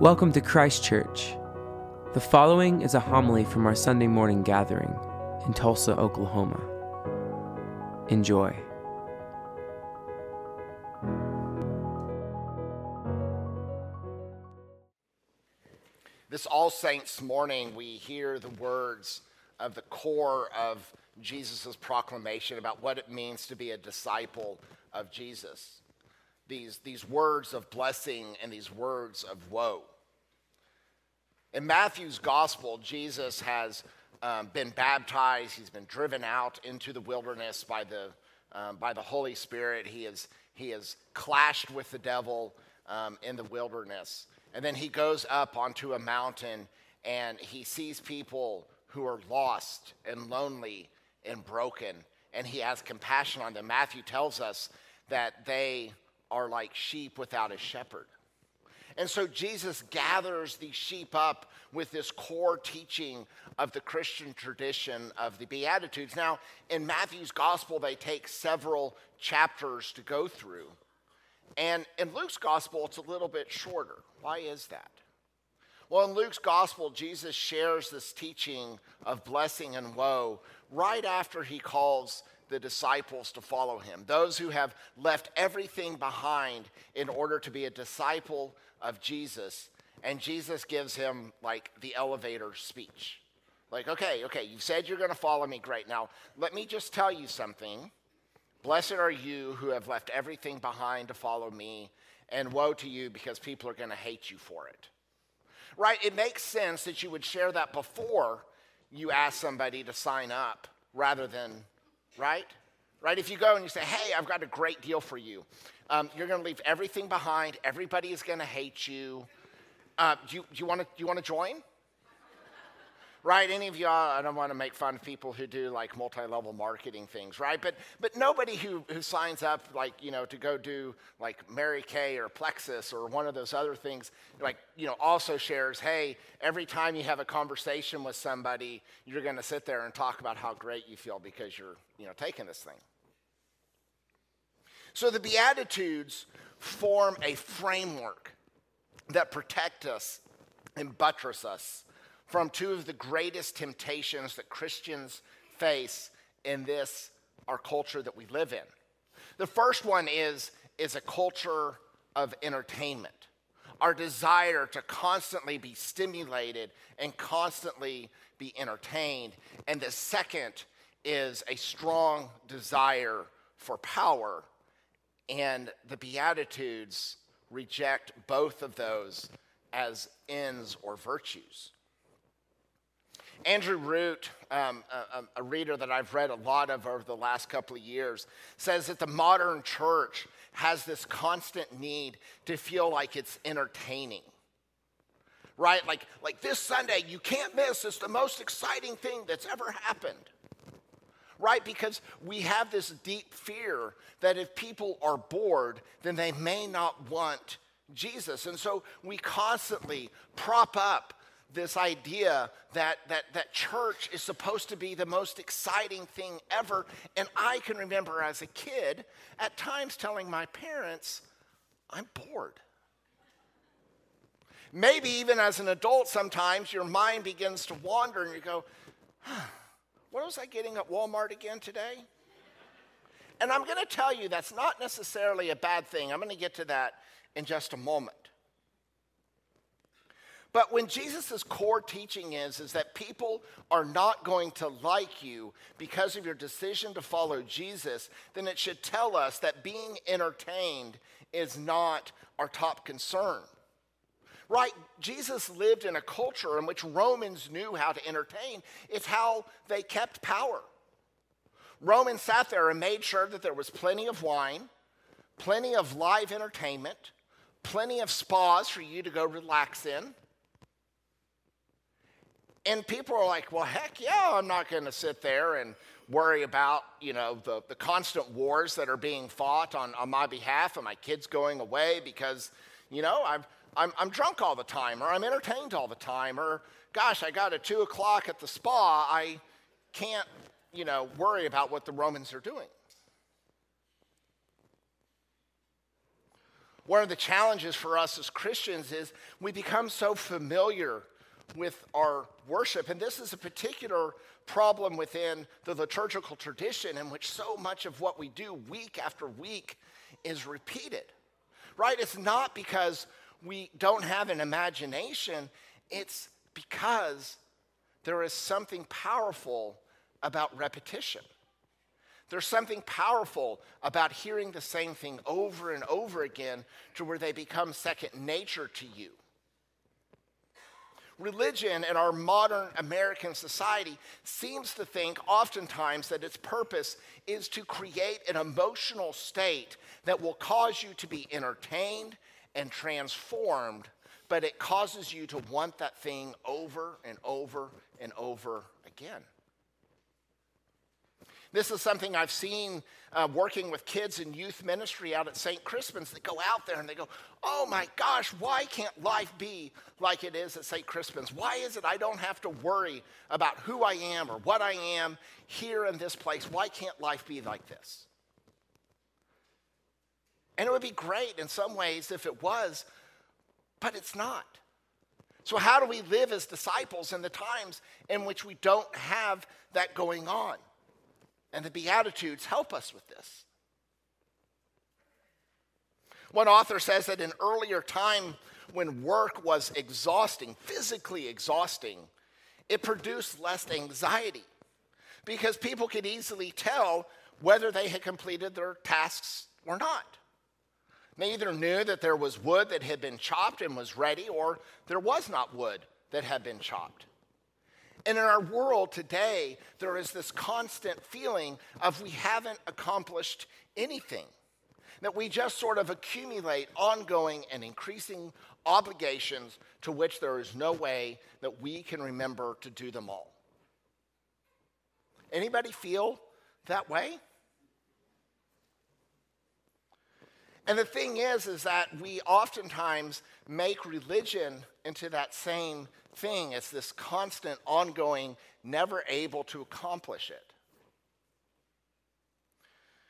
Welcome to Christ Church. The following is a homily from our Sunday morning gathering in Tulsa, Oklahoma. Enjoy. This All Saints morning, we hear the words of the core of Jesus' proclamation about what it means to be a disciple of Jesus. These, these words of blessing and these words of woe. In Matthew's gospel, Jesus has um, been baptized, he's been driven out into the wilderness by the, um, by the Holy Spirit. He has, he has clashed with the devil um, in the wilderness. And then he goes up onto a mountain and he sees people who are lost and lonely and broken, and he has compassion on them. Matthew tells us that they are like sheep without a shepherd. And so Jesus gathers these sheep up with this core teaching of the Christian tradition of the Beatitudes. Now, in Matthew's gospel, they take several chapters to go through. And in Luke's gospel, it's a little bit shorter. Why is that? Well, in Luke's gospel, Jesus shares this teaching of blessing and woe right after he calls the disciples to follow him, those who have left everything behind in order to be a disciple of Jesus. And Jesus gives him like the elevator speech. Like, okay, okay, you've said you're going to follow me. Great. Now, let me just tell you something. Blessed are you who have left everything behind to follow me, and woe to you because people are going to hate you for it. Right? It makes sense that you would share that before you ask somebody to sign up rather than, right? Right? If you go and you say, hey, I've got a great deal for you, um, you're going to leave everything behind, everybody is going to hate you. Uh, do you, do you want to join? Right? Any of y'all, I don't want to make fun of people who do like multi-level marketing things, right? But but nobody who who signs up like you know to go do like Mary Kay or Plexus or one of those other things, like you know, also shares, hey, every time you have a conversation with somebody, you're going to sit there and talk about how great you feel because you're you know taking this thing. So the Beatitudes form a framework that protect us and buttress us from two of the greatest temptations that Christians face in this, our culture that we live in. The first one is, is a culture of entertainment, our desire to constantly be stimulated and constantly be entertained. And the second is a strong desire for power. And the Beatitudes reject both of those as ends or virtues. Andrew Root, um, a, a, reader that I've read a lot of over the last couple of years, says that the modern church has this constant need to feel like it's entertaining. Right? Like, like this Sunday, you can't miss. It's the most exciting thing that's ever happened. Right? Because we have this deep fear that if people are bored, then they may not want Jesus. And so we constantly prop up this idea that, that, that church is supposed to be the most exciting thing ever. And I can remember as a kid at times telling my parents, I'm bored. Maybe even as an adult, sometimes your mind begins to wander and you go, what was I getting at Walmart again today? And I'm going to tell you that's not necessarily a bad thing. I'm going to get to that in just a moment. But when Jesus' core teaching is, is that people are not going to like you because of your decision to follow Jesus, then it should tell us that being entertained is not our top concern. Right? Jesus lived in a culture in which Romans knew how to entertain. It's how they kept power. Romans sat there and made sure that there was plenty of wine, plenty of live entertainment, plenty of spas for you to go relax in and people are like, well, heck yeah, I'm not going to sit there and worry about, you know, the, the constant wars that are being fought on, on my behalf and my kids going away because, you know, I'm, I'm, I'm drunk all the time or I'm entertained all the time or, gosh, I got a 2 o'clock at the spa. I can't, you know, worry about what the Romans are doing. One of the challenges for us as Christians is we become so familiar with our worship. And this is a particular problem within the liturgical tradition in which so much of what we do week after week is repeated. Right? It's not because we don't have an imagination, it's because there is something powerful about repetition. There's something powerful about hearing the same thing over and over again to where they become second nature to you. Religion in our modern American society seems to think oftentimes that its purpose is to create an emotional state that will cause you to be entertained and transformed, but it causes you to want that thing over and over and over again. This is something I've seen uh, working with kids in youth ministry out at St. Crispin's that go out there and they go, Oh my gosh, why can't life be like it is at St. Crispin's? Why is it I don't have to worry about who I am or what I am here in this place? Why can't life be like this? And it would be great in some ways if it was, but it's not. So, how do we live as disciples in the times in which we don't have that going on? And the Beatitudes help us with this. One author says that in earlier time, when work was exhausting, physically exhausting, it produced less anxiety because people could easily tell whether they had completed their tasks or not. They either knew that there was wood that had been chopped and was ready, or there was not wood that had been chopped. And in our world today, there is this constant feeling of we haven't accomplished anything, that we just sort of accumulate ongoing and increasing obligations to which there is no way that we can remember to do them all. Anybody feel that way? And the thing is, is that we oftentimes make religion into that same thing. It's this constant, ongoing, never able to accomplish it.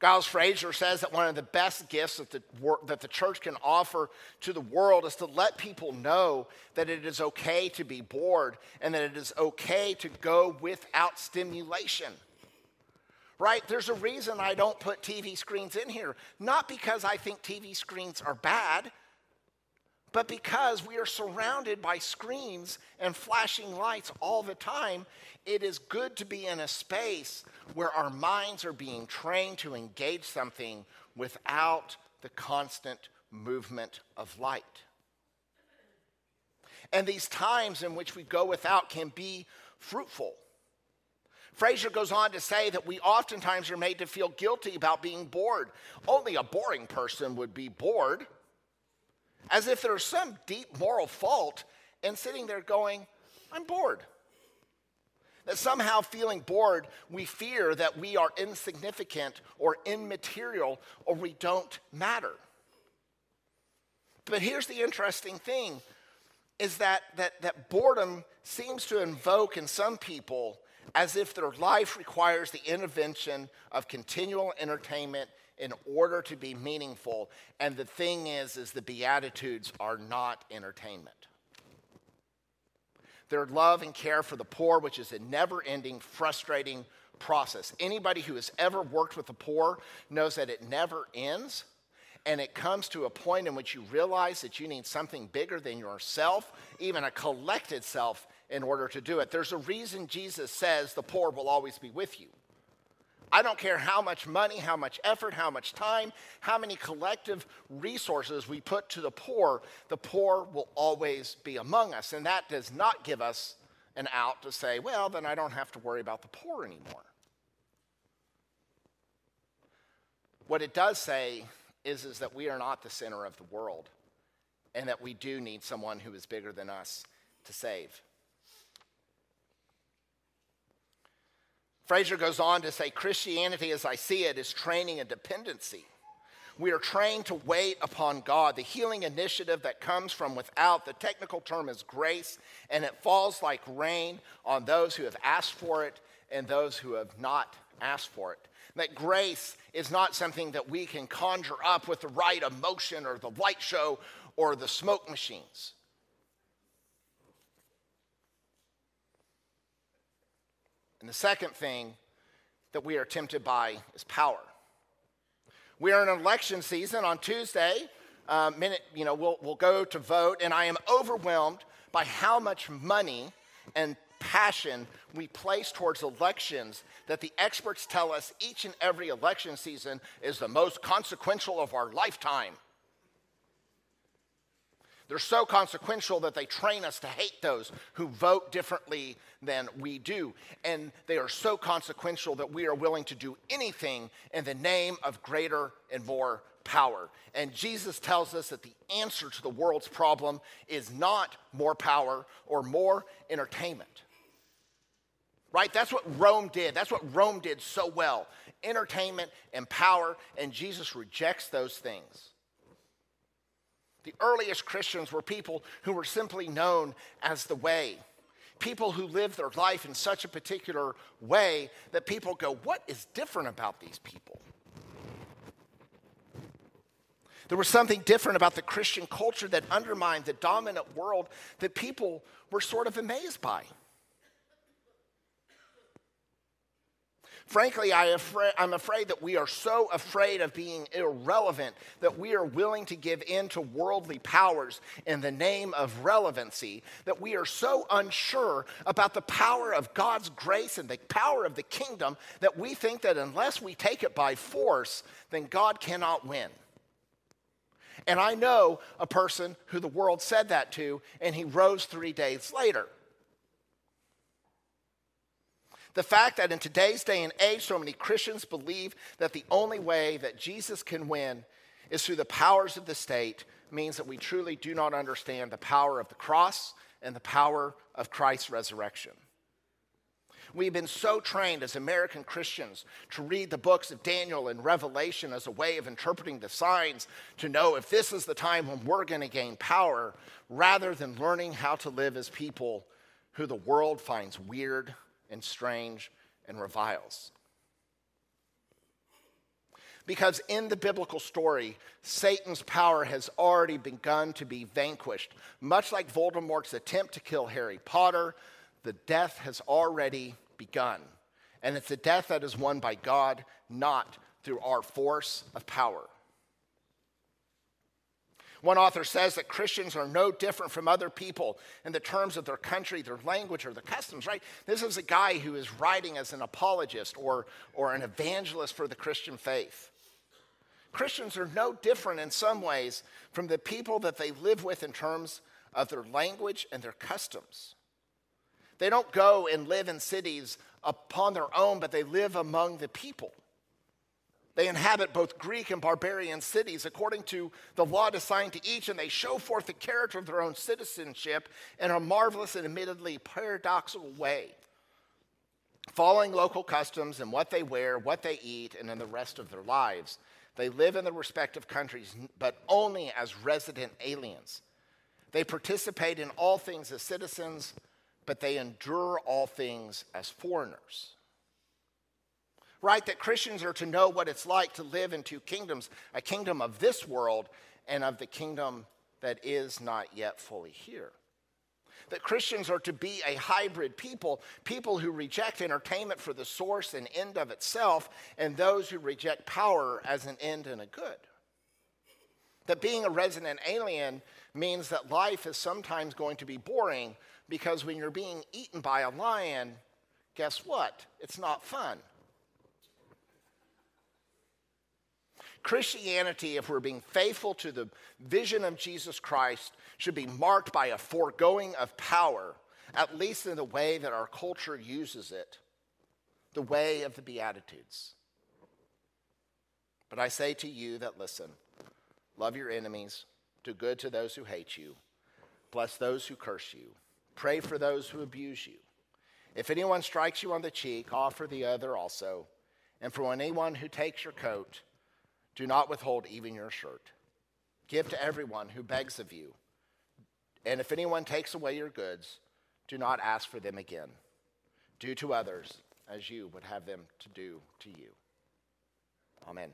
Giles Fraser says that one of the best gifts that the, that the church can offer to the world is to let people know that it is okay to be bored and that it is okay to go without stimulation. Right? There's a reason I don't put TV screens in here. Not because I think TV screens are bad, but because we are surrounded by screens and flashing lights all the time, it is good to be in a space where our minds are being trained to engage something without the constant movement of light. And these times in which we go without can be fruitful. Fraser goes on to say that we oftentimes are made to feel guilty about being bored. Only a boring person would be bored as if there's some deep moral fault in sitting there going, I'm bored. That somehow feeling bored, we fear that we are insignificant or immaterial or we don't matter. But here's the interesting thing is that, that, that boredom seems to invoke in some people as if their life requires the intervention of continual entertainment in order to be meaningful. And the thing is, is the Beatitudes are not entertainment. Their love and care for the poor, which is a never ending, frustrating process. Anybody who has ever worked with the poor knows that it never ends. And it comes to a point in which you realize that you need something bigger than yourself, even a collected self, in order to do it. There's a reason Jesus says the poor will always be with you. I don't care how much money, how much effort, how much time, how many collective resources we put to the poor, the poor will always be among us. And that does not give us an out to say, well, then I don't have to worry about the poor anymore. What it does say is, is that we are not the center of the world and that we do need someone who is bigger than us to save. Fraser goes on to say Christianity, as I see it, is training and dependency. We are trained to wait upon God, the healing initiative that comes from without. The technical term is grace, and it falls like rain on those who have asked for it and those who have not asked for it. That grace is not something that we can conjure up with the right emotion or the light show or the smoke machines. And the second thing that we are tempted by is power. We are in an election season on Tuesday. Um, minute, you know, we'll, we'll go to vote, and I am overwhelmed by how much money and passion we place towards elections that the experts tell us each and every election season is the most consequential of our lifetime. They're so consequential that they train us to hate those who vote differently than we do. And they are so consequential that we are willing to do anything in the name of greater and more power. And Jesus tells us that the answer to the world's problem is not more power or more entertainment. Right? That's what Rome did. That's what Rome did so well entertainment and power, and Jesus rejects those things. The earliest Christians were people who were simply known as the way. People who lived their life in such a particular way that people go, What is different about these people? There was something different about the Christian culture that undermined the dominant world that people were sort of amazed by. Frankly, I am afraid that we are so afraid of being irrelevant that we are willing to give in to worldly powers in the name of relevancy, that we are so unsure about the power of God's grace and the power of the kingdom that we think that unless we take it by force, then God cannot win. And I know a person who the world said that to, and he rose three days later. The fact that in today's day and age, so many Christians believe that the only way that Jesus can win is through the powers of the state means that we truly do not understand the power of the cross and the power of Christ's resurrection. We've been so trained as American Christians to read the books of Daniel and Revelation as a way of interpreting the signs to know if this is the time when we're going to gain power, rather than learning how to live as people who the world finds weird and strange and reviles. Because in the biblical story, Satan's power has already begun to be vanquished. Much like Voldemort's attempt to kill Harry Potter, the death has already begun. And it's a death that is won by God, not through our force of power. One author says that Christians are no different from other people in the terms of their country, their language, or their customs, right? This is a guy who is writing as an apologist or, or an evangelist for the Christian faith. Christians are no different in some ways from the people that they live with in terms of their language and their customs. They don't go and live in cities upon their own, but they live among the people. They inhabit both Greek and barbarian cities according to the law assigned to each, and they show forth the character of their own citizenship in a marvelous and admittedly paradoxical way, following local customs in what they wear, what they eat, and in the rest of their lives. They live in their respective countries, but only as resident aliens. They participate in all things as citizens, but they endure all things as foreigners right? That Christians are to know what it's like to live in two kingdoms a kingdom of this world and of the kingdom that is not yet fully here. That Christians are to be a hybrid people, people who reject entertainment for the source and end of itself, and those who reject power as an end and a good. That being a resident alien means that life is sometimes going to be boring because when you're being eaten by a lion, guess what? It's not fun. Christianity, if we're being faithful to the vision of Jesus Christ, should be marked by a foregoing of power, at least in the way that our culture uses it, the way of the Beatitudes. But I say to you that listen love your enemies, do good to those who hate you, bless those who curse you, pray for those who abuse you. If anyone strikes you on the cheek, offer the other also. And for anyone who takes your coat, do not withhold even your shirt. Give to everyone who begs of you. And if anyone takes away your goods, do not ask for them again. Do to others as you would have them to do to you. Amen.